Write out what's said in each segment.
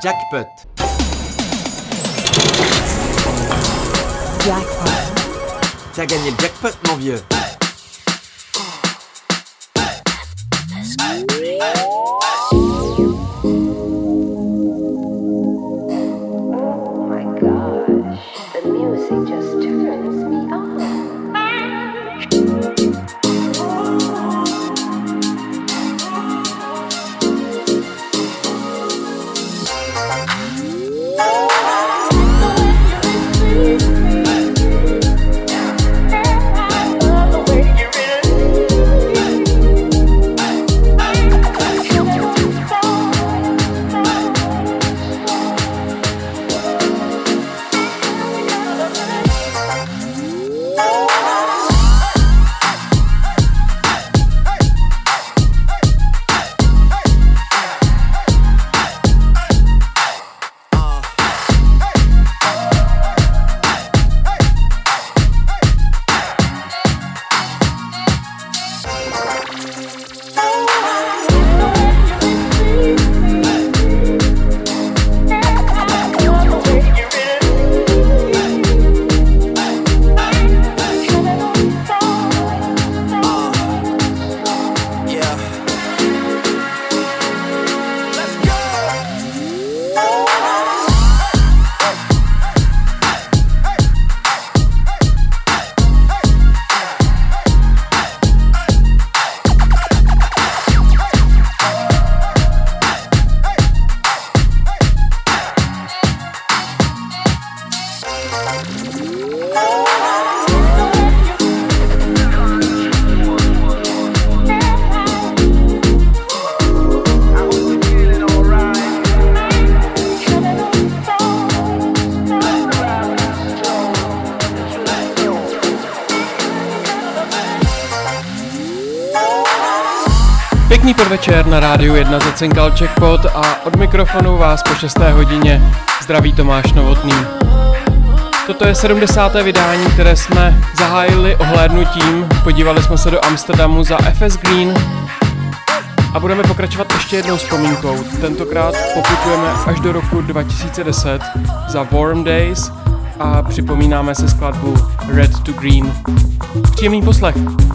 Jackpot. Jackpot. T'as gagné le jackpot, mon vieux. na rádiu 1 zacinkal Checkpot a od mikrofonu vás po 6. hodině zdraví Tomáš Novotný. Toto je 70. vydání, které jsme zahájili ohlédnutím. Podívali jsme se do Amsterdamu za FS Green a budeme pokračovat ještě jednou vzpomínkou. Tentokrát poputujeme až do roku 2010 za Warm Days a připomínáme se skladbu Red to Green. Příjemný poslech!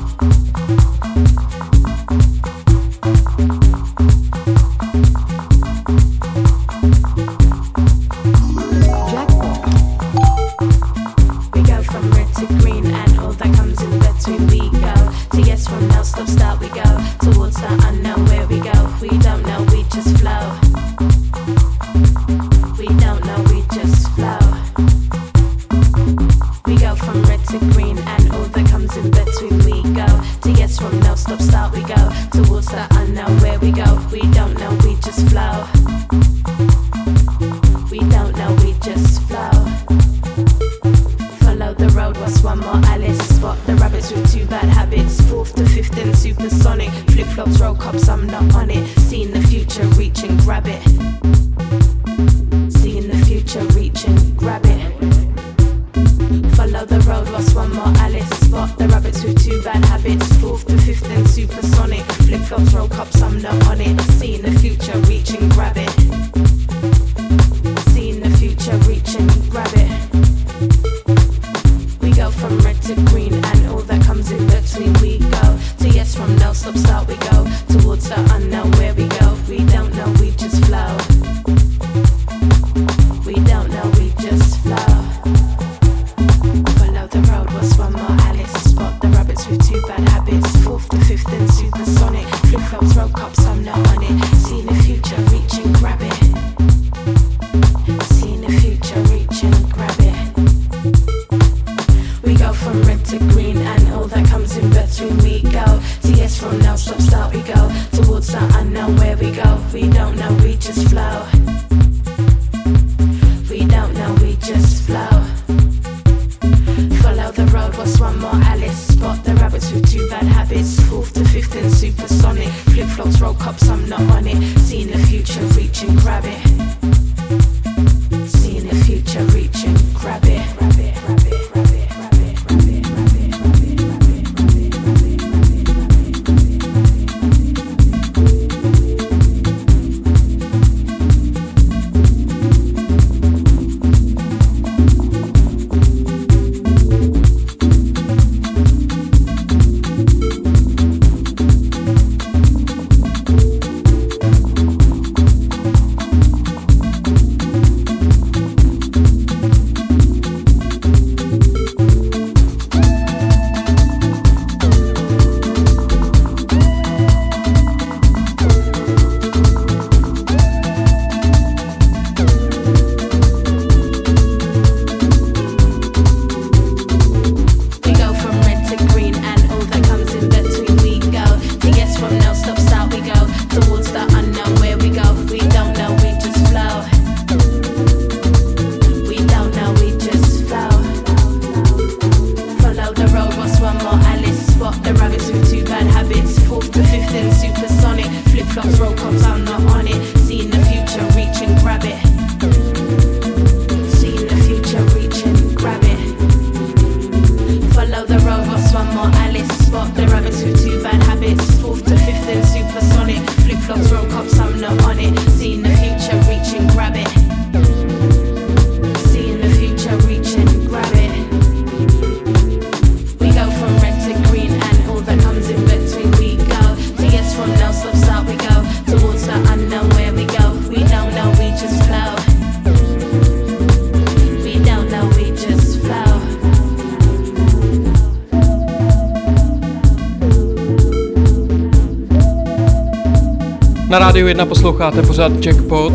Na rádiu 1 posloucháte pořád Jackpot.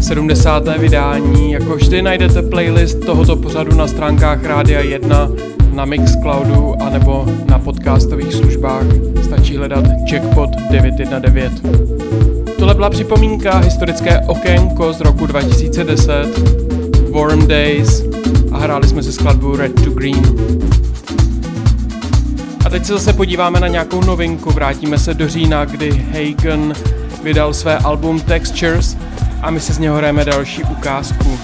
70. vydání. Jako vždy najdete playlist tohoto pořadu na stránkách Rádia 1 na Mixcloudu anebo na podcastových službách. Stačí hledat Jackpot 919. Tohle byla připomínka historické okénko z roku 2010, Warm Days a hráli jsme si skladbu Red to Green. A teď se zase podíváme na nějakou novinku. Vrátíme se do října, kdy Hagen vydal své album Textures a my si z něho hrajeme další ukázku.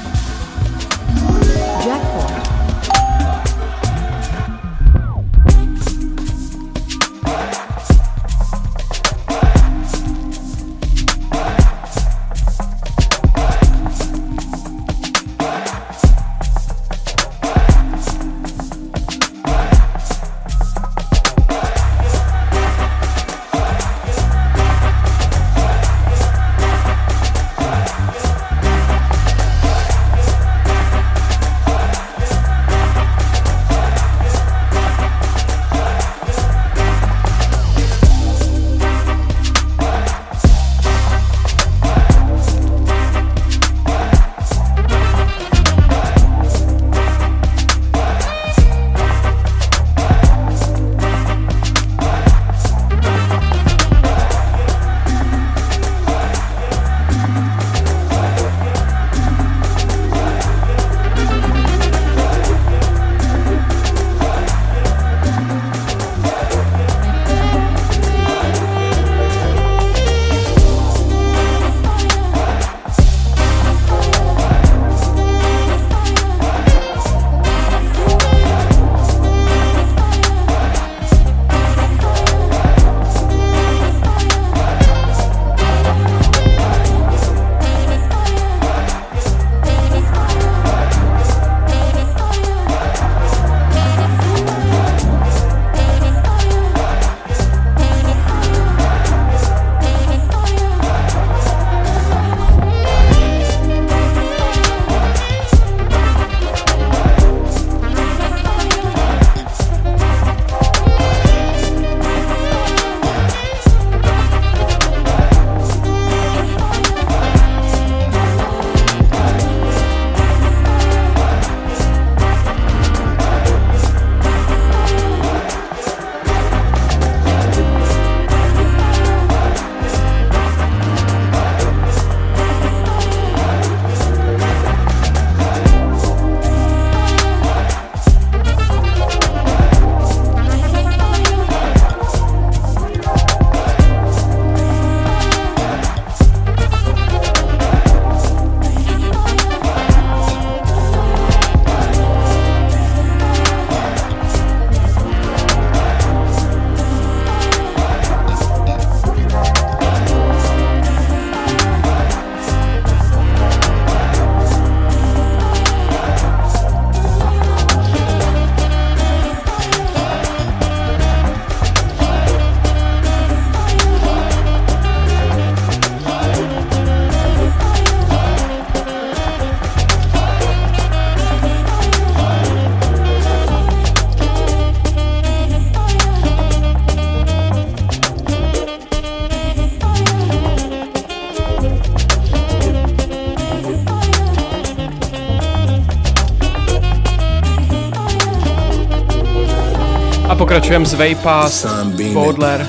A pokračujeme s Vapas, Bodler.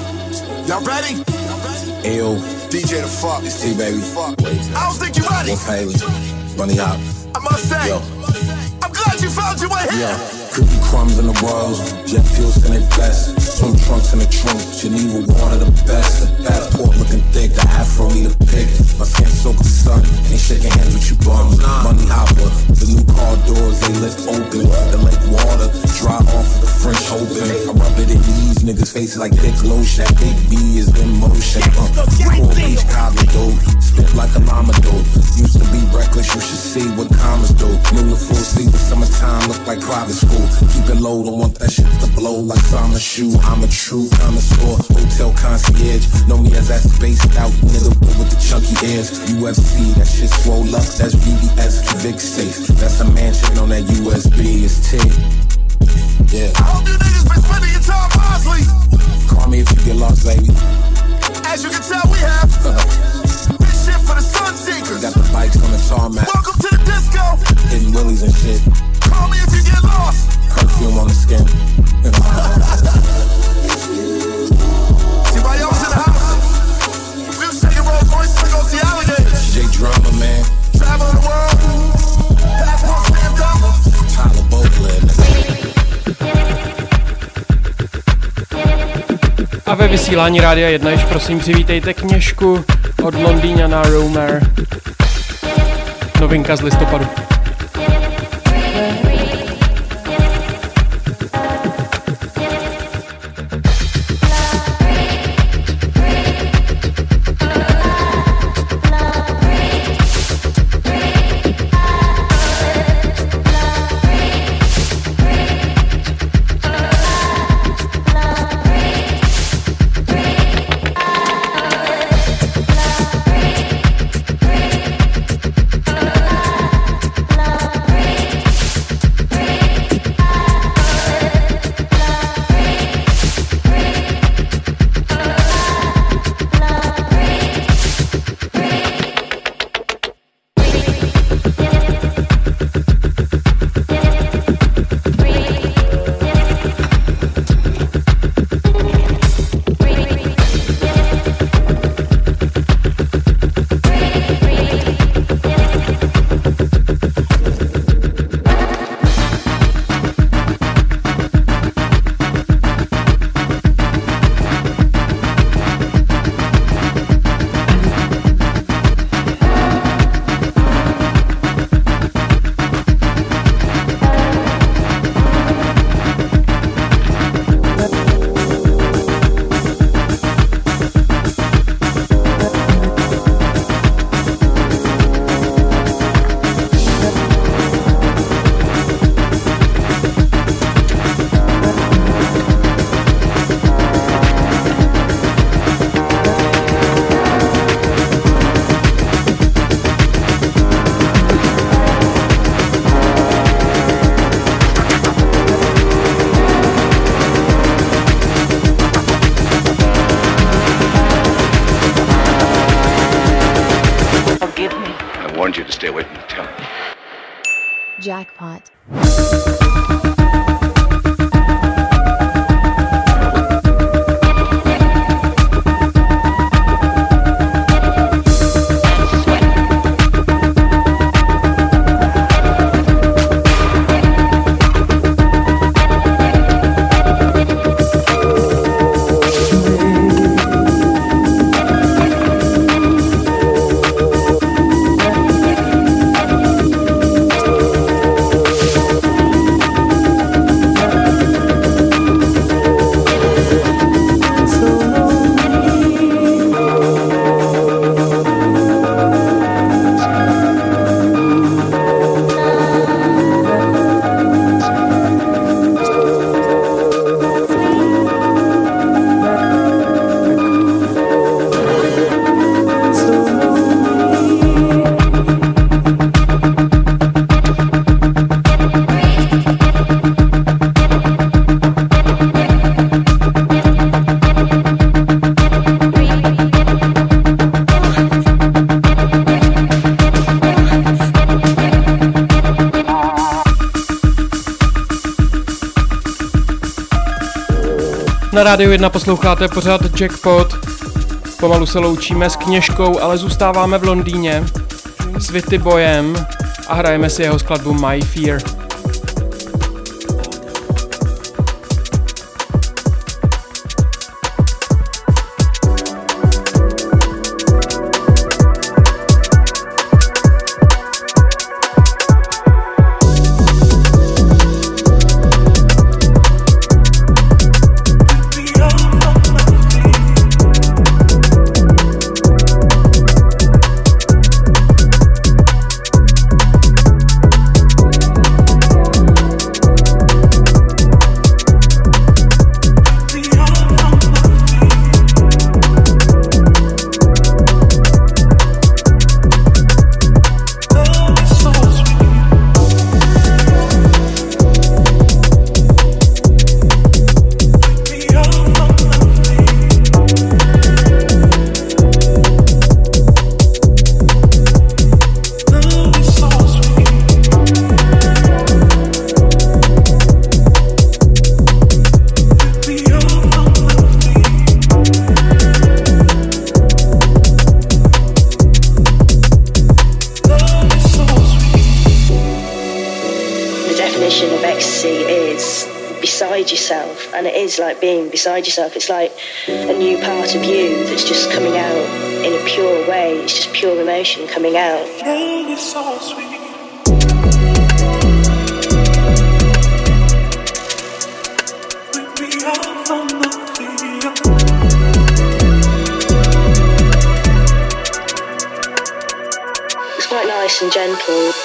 Y'all ready? Ayo, DJ the fuck. T baby, Fuck. I don't think you ready. Wolf Haley, Bunny Hop, I must say, Yo. I'm glad you found your way here. Yo. Cookie crumbs in the world, jet fuel in it best. Swim trunks in the trunk, Geneva water the best. The passport looking thick, the afro need a pick. My skin soaked the sun, ain't shaking hands with you bums. Money hopper, the new car doors they lift open. The lake water dry off the French open. I rub it in these niggas' faces like thick lotion. Big B is in motion. Uh, Raw beach Cali dope, spit like a llama dope. Used to be reckless, you should see what commas do. New full season, summertime look like private school. Keep it low, don't want that shit to blow like summer shoe. I'm a true connoisseur, hotel concierge. Know me as that spaced out nigga with the chunky ears. UFC, that shit swole up. That's VVS Vic safe. That's a mansion on that USB. It's T. Yeah. I hope you niggas been spending your time wisely. Call me if you get lost, baby. As you can tell, we have sun seekers. Got the bikes on the tarmac, Welcome to the disco. hitting willies and shit. Call me if you get lost. Perfume on the skin. Vysílání Rádia 1 již prosím přivítejte kněžku od Londýňana Romer. Novinka z listopadu. Na rádiu 1 posloucháte pořád Jackpot. Pomalu se loučíme s kněžkou, ale zůstáváme v Londýně s Vitty Boyem a hrajeme si jeho skladbu My Fear. being beside yourself. It's like a new part of you that's just coming out in a pure way. It's just pure emotion coming out. It's quite nice and gentle.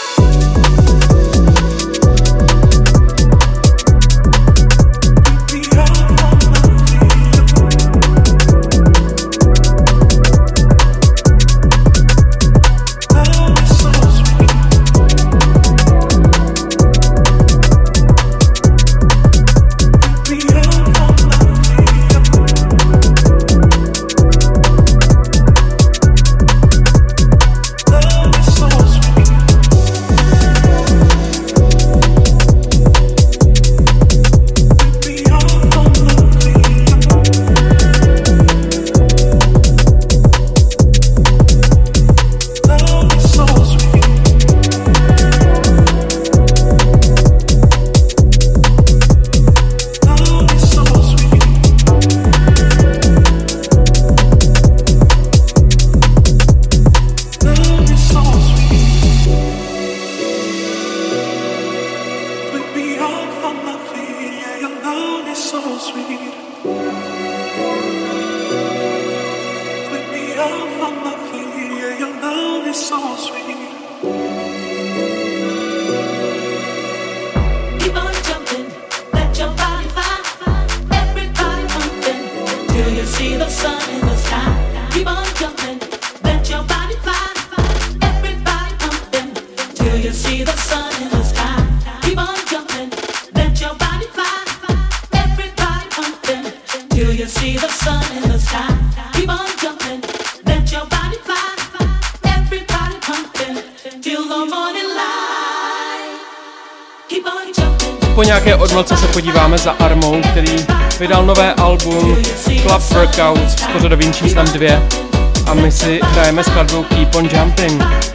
2 a my si hrajeme skladbou Keep on Jumping.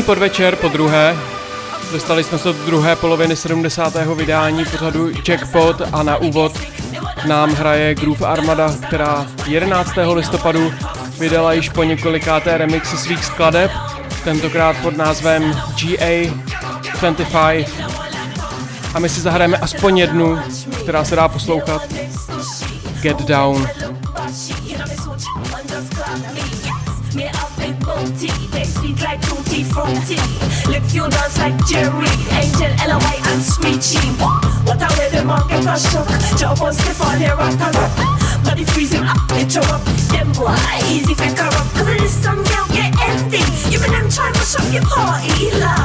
Krásný podvečer po druhé. Dostali jsme se do druhé poloviny 70. vydání pořadu Checkpot a na úvod nám hraje Groove Armada, která 11. listopadu vydala již po několikáté remixy svých skladeb, tentokrát pod názvem GA25. A my si zahrajeme aspoň jednu, která se dá poslouchat. Get Down. make you dance like Jerry. Angel, LOI, and Screechy. What a way the market got shook. Job on stiff on here, rock and rock. Body freezing up, it up. Them boy, easy for corrupt. Cause it's some girl get empty. Even them try to shop your party. Love.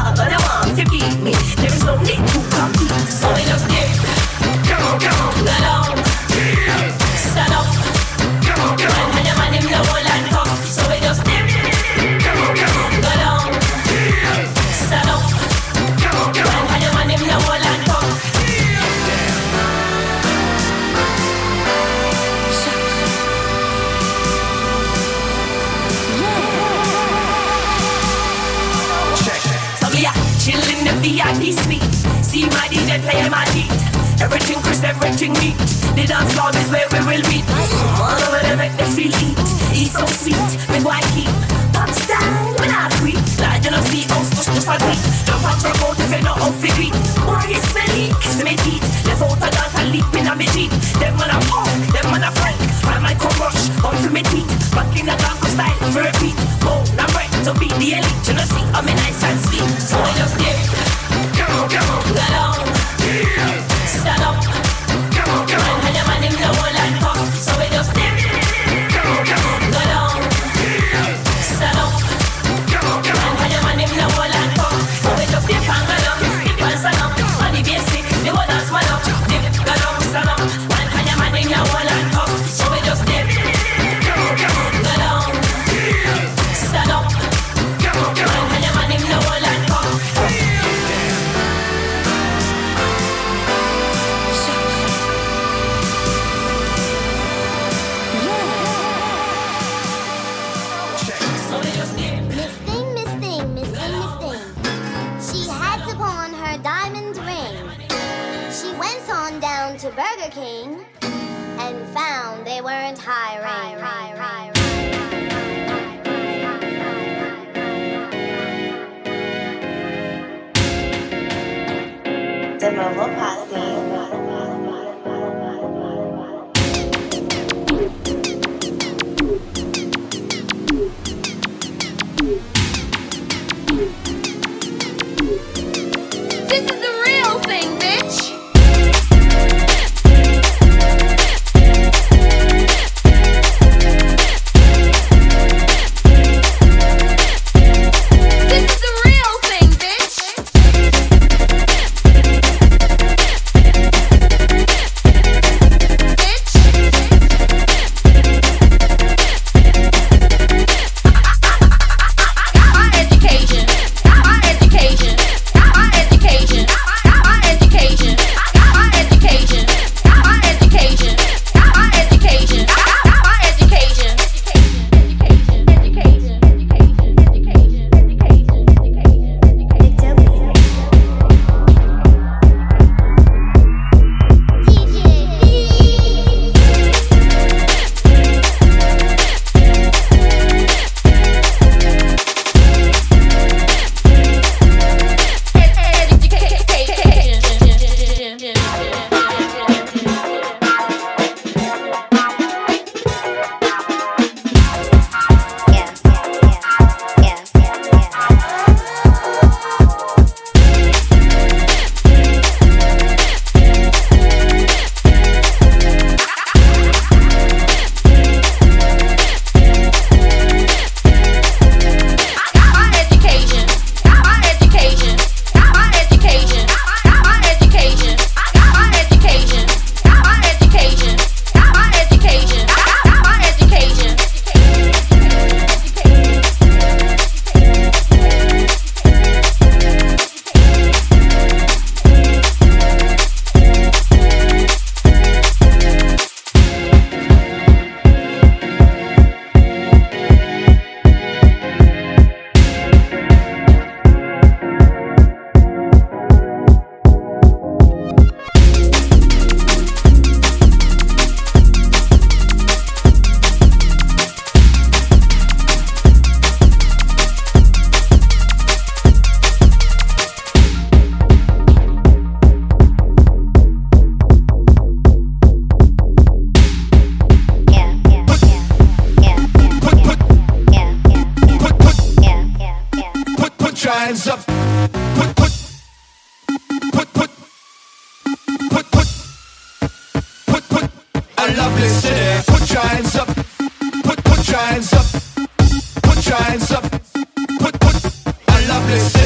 Kissing me teeth, left out a dance and leave me in a me Them man a to Burger King and found they weren't hiring. hiring. A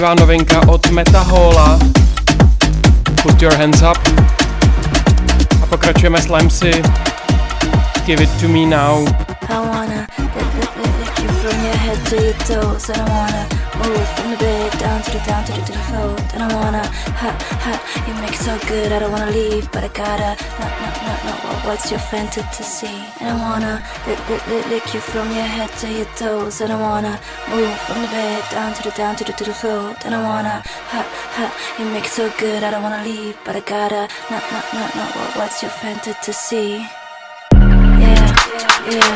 Doznívá novinka od Metahola. Put Your Hands Up. A pokračujeme s Lemsy. Give It To Me Now good. I don't wanna leave, but I gotta. No no no no. What, what's your fantasy? To see and I wanna lick, lick, lick, lick you from your head to your toes. And I wanna move from the bed down to the down to the to the floor. And I wanna ha ha. You make it so good. I don't wanna leave, but I gotta. No no no no. What, what's your fantasy? To see yeah, yeah,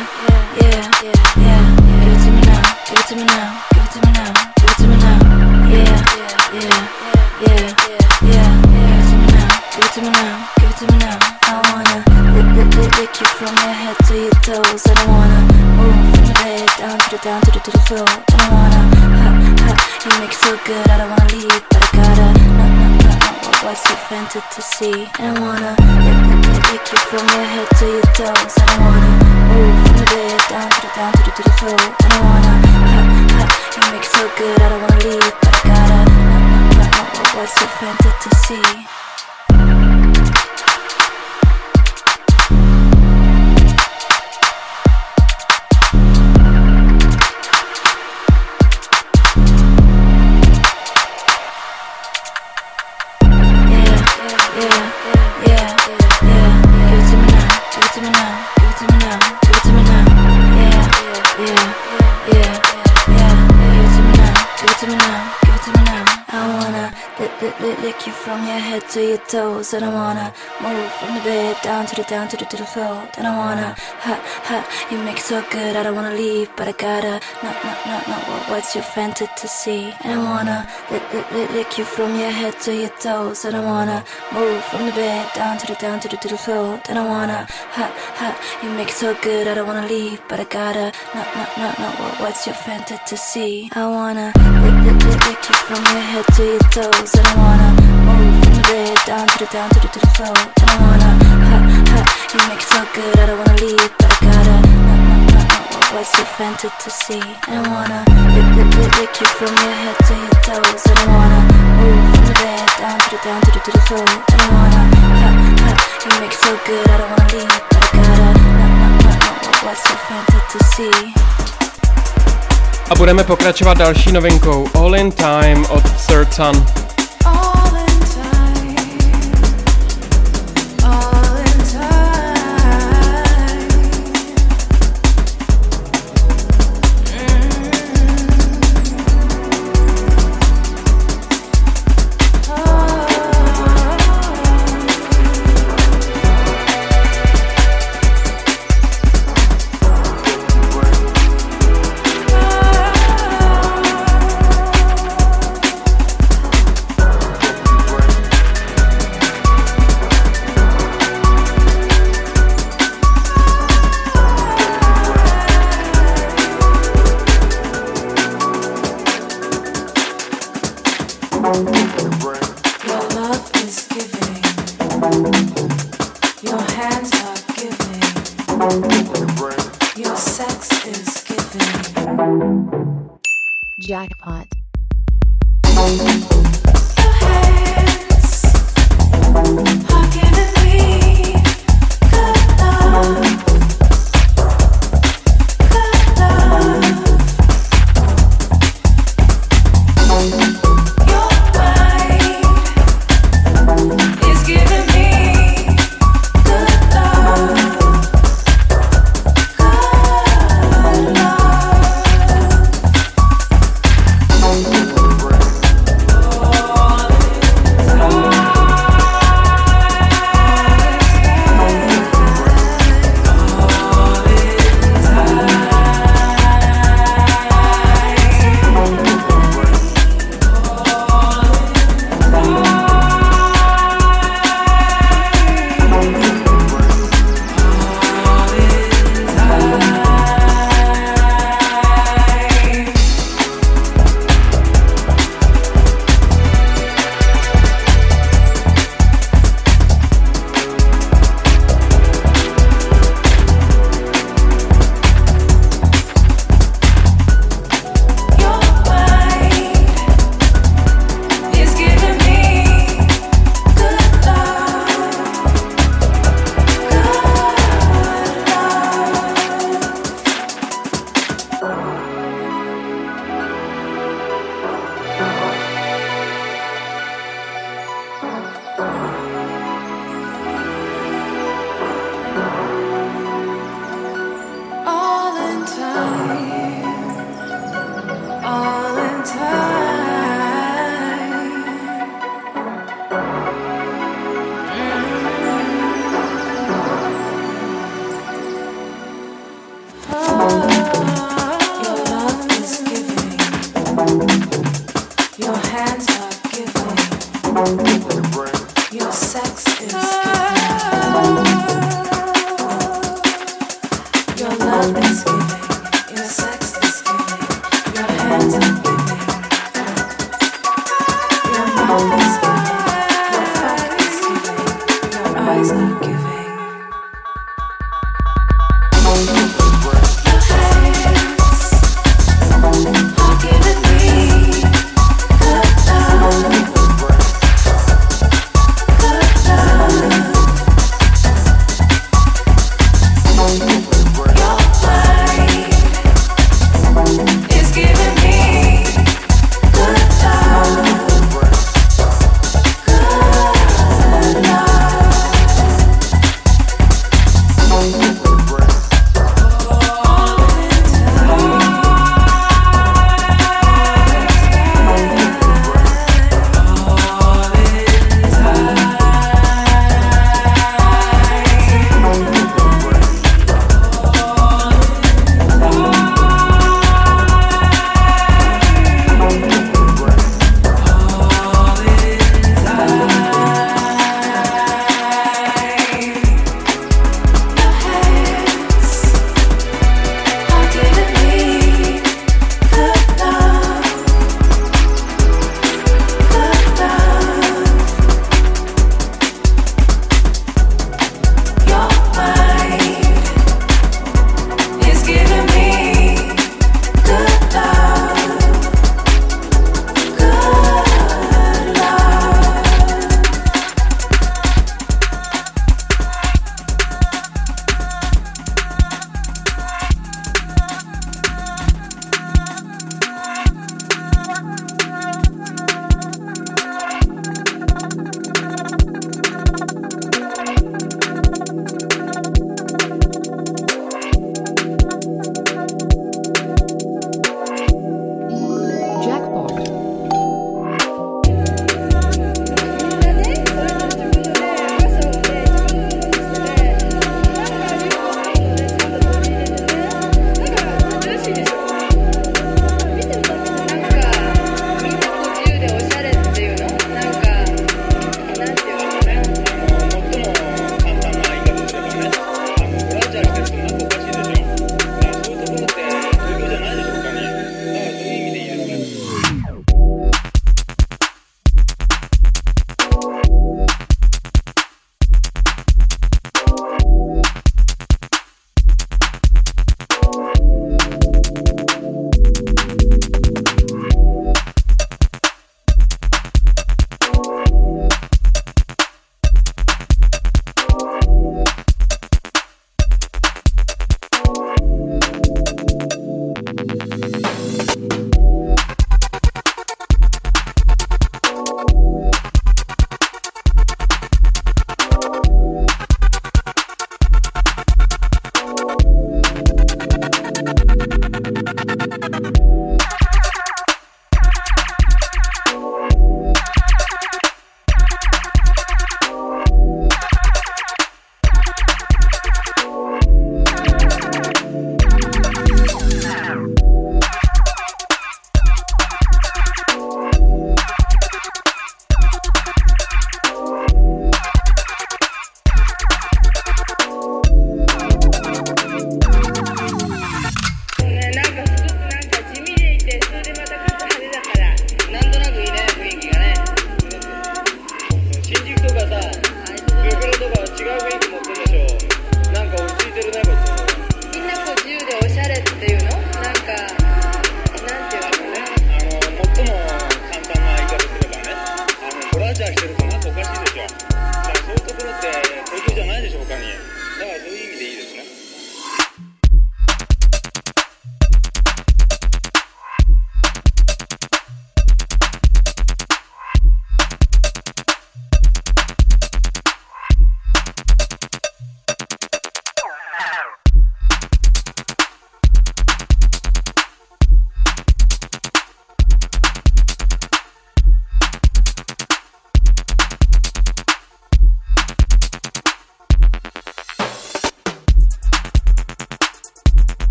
yeah, yeah, yeah. Give it to me now, give it to me now, give it to me now, give it to me now. Yeah, yeah, yeah, yeah, yeah. Give it to me now, give it to me now, to. I wanna lick, lick, lick, lick you from your head to your toes. I don't wanna move from the bed down to the down to the to the floor. I don't wanna ha ha. You make it so good, I don't wanna leave, but I gotta. No, no, no, no. What, what's your fantasy? And I wanna lick, lick, lick, lick you from your head to your toes. I don't wanna move from the bed down to the down to the to the floor. I don't wanna ha ha. You make it so good, I don't wanna leave, but I gotta. No, no, no, no. What, what's your fantasy? Lick lick, lick you from your head to your toes. And I wanna move from the bed down to the down to the to the floor. Then I wanna ha ha. You make it so good, I don't wanna leave, but I gotta no no no no. What, what's your fantasy? And I wanna lick, lick, lick, lick you from your head to your toes. And I wanna move from the bed down to the down to the to the floor. Then I wanna ha ha. You make it so good, I don't wanna leave, but I gotta no no no no. What, what's your fantasy? I wanna lick, lick, lick, lick you from your head to your toes. And I wanna move from the bed down to the down to the to the floor. Then I wanna ha ha. You make it so good, I don't wanna leave, but I gotta no no no no. What, what's your fantasy? And I wanna lick, lick, lick, lick you from your head to your toes. And I wanna move from the bed down to the down to the to the floor. Then I wanna ha ha. You make it so good, I don't wanna leave, but I gotta no no no no. What, what's your fantasy? A budeme pokračovat další novinkou All in Time od Third Sun. time.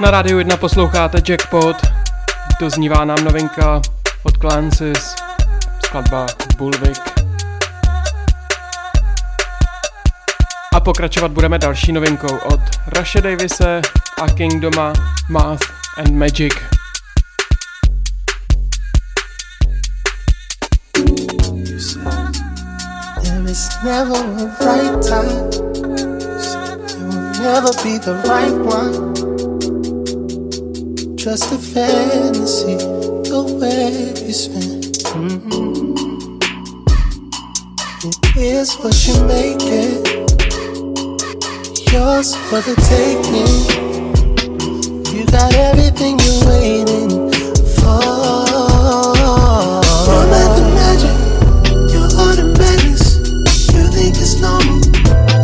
Na rádiu 1 posloucháte Jackpot, to znívá nám novinka od Clancy's, skladba Bulvik. A pokračovat budeme další novinkou od Rasha Davise a Kingdoma Math and Magic. There never a right time. It will never be the right one. just a fantasy, the way you spin. It is what you make it. Yours for the taking. You got everything you're waiting for. From the magic, you're the madness. You think it's normal,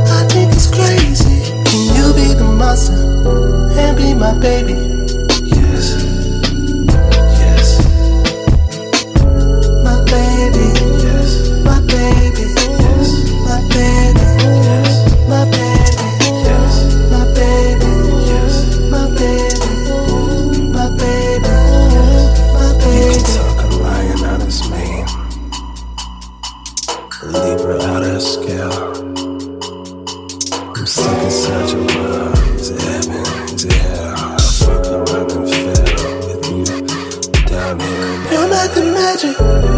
I think it's crazy. Can you be the monster and be my baby? magic.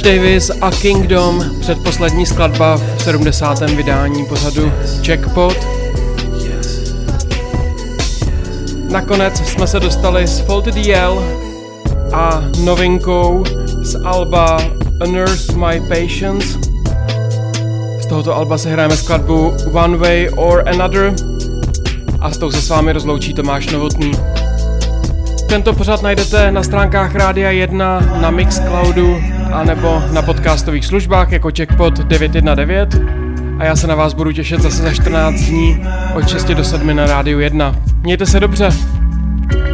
Rush Davis a Kingdom, předposlední skladba v 70. vydání pořadu Jackpot. Nakonec jsme se dostali s Faulty DL a novinkou z alba Unearth My Patience. Z tohoto alba se hrajeme skladbu One Way or Another a s tou se s vámi rozloučí Tomáš Novotný. Tento pořad najdete na stránkách Rádia 1, na Mixcloudu a nebo na podcastových službách jako Checkpot 919 a já se na vás budu těšit zase za 14 dní od 6 do 7 na Rádiu 1. Mějte se dobře.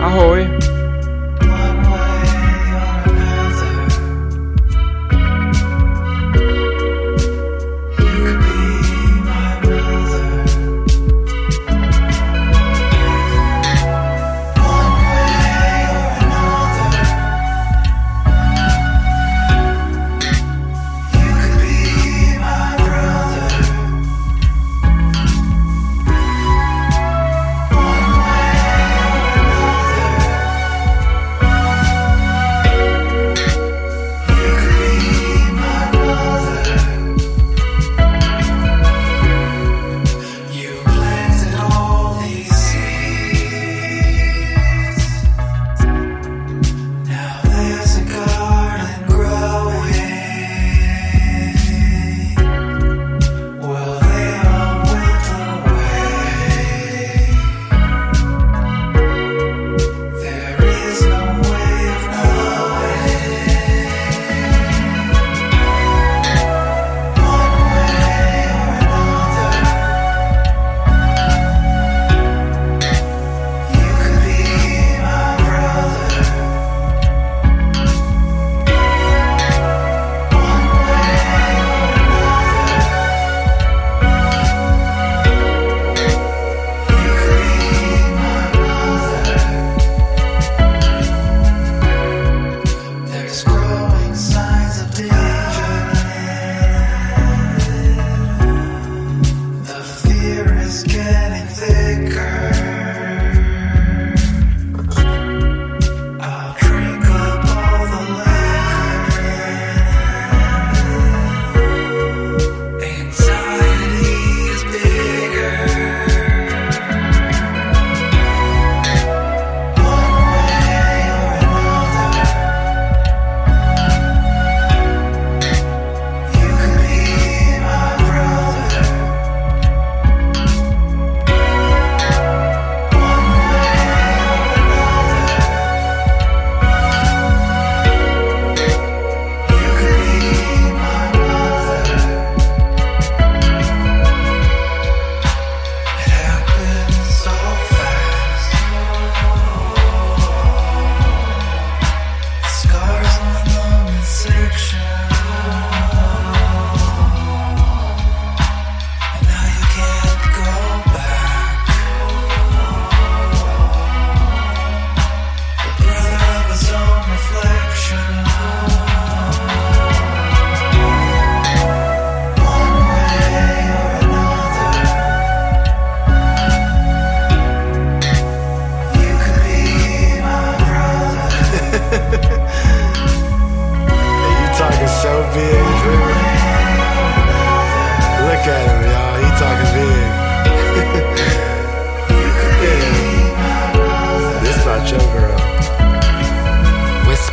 Ahoj.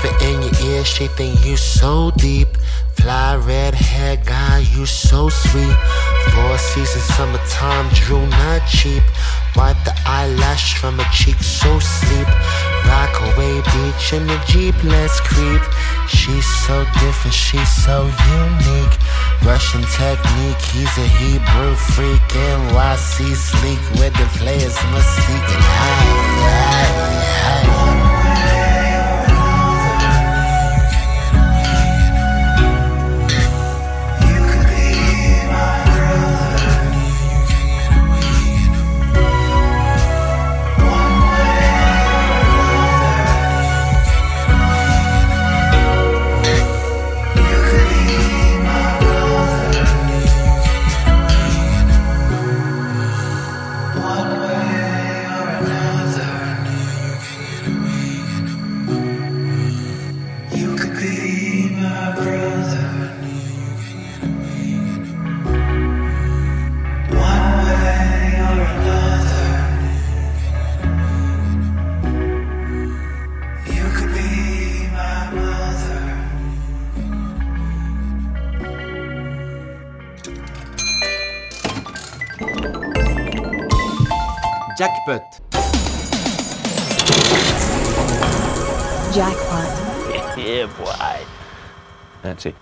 In your ear, she think you so deep. Fly red hair guy, you so sweet. Four seasons, summertime, drew not cheap. Wipe the eyelash from her cheek, so sleep. Rockaway beach in the Jeep, let's creep. She's so different, she's so unique. Russian technique, he's a Hebrew freak. NYC sleek with the players, mystique. And I, I, I. Jackpot. Jackpot. yeah, boy. That's it.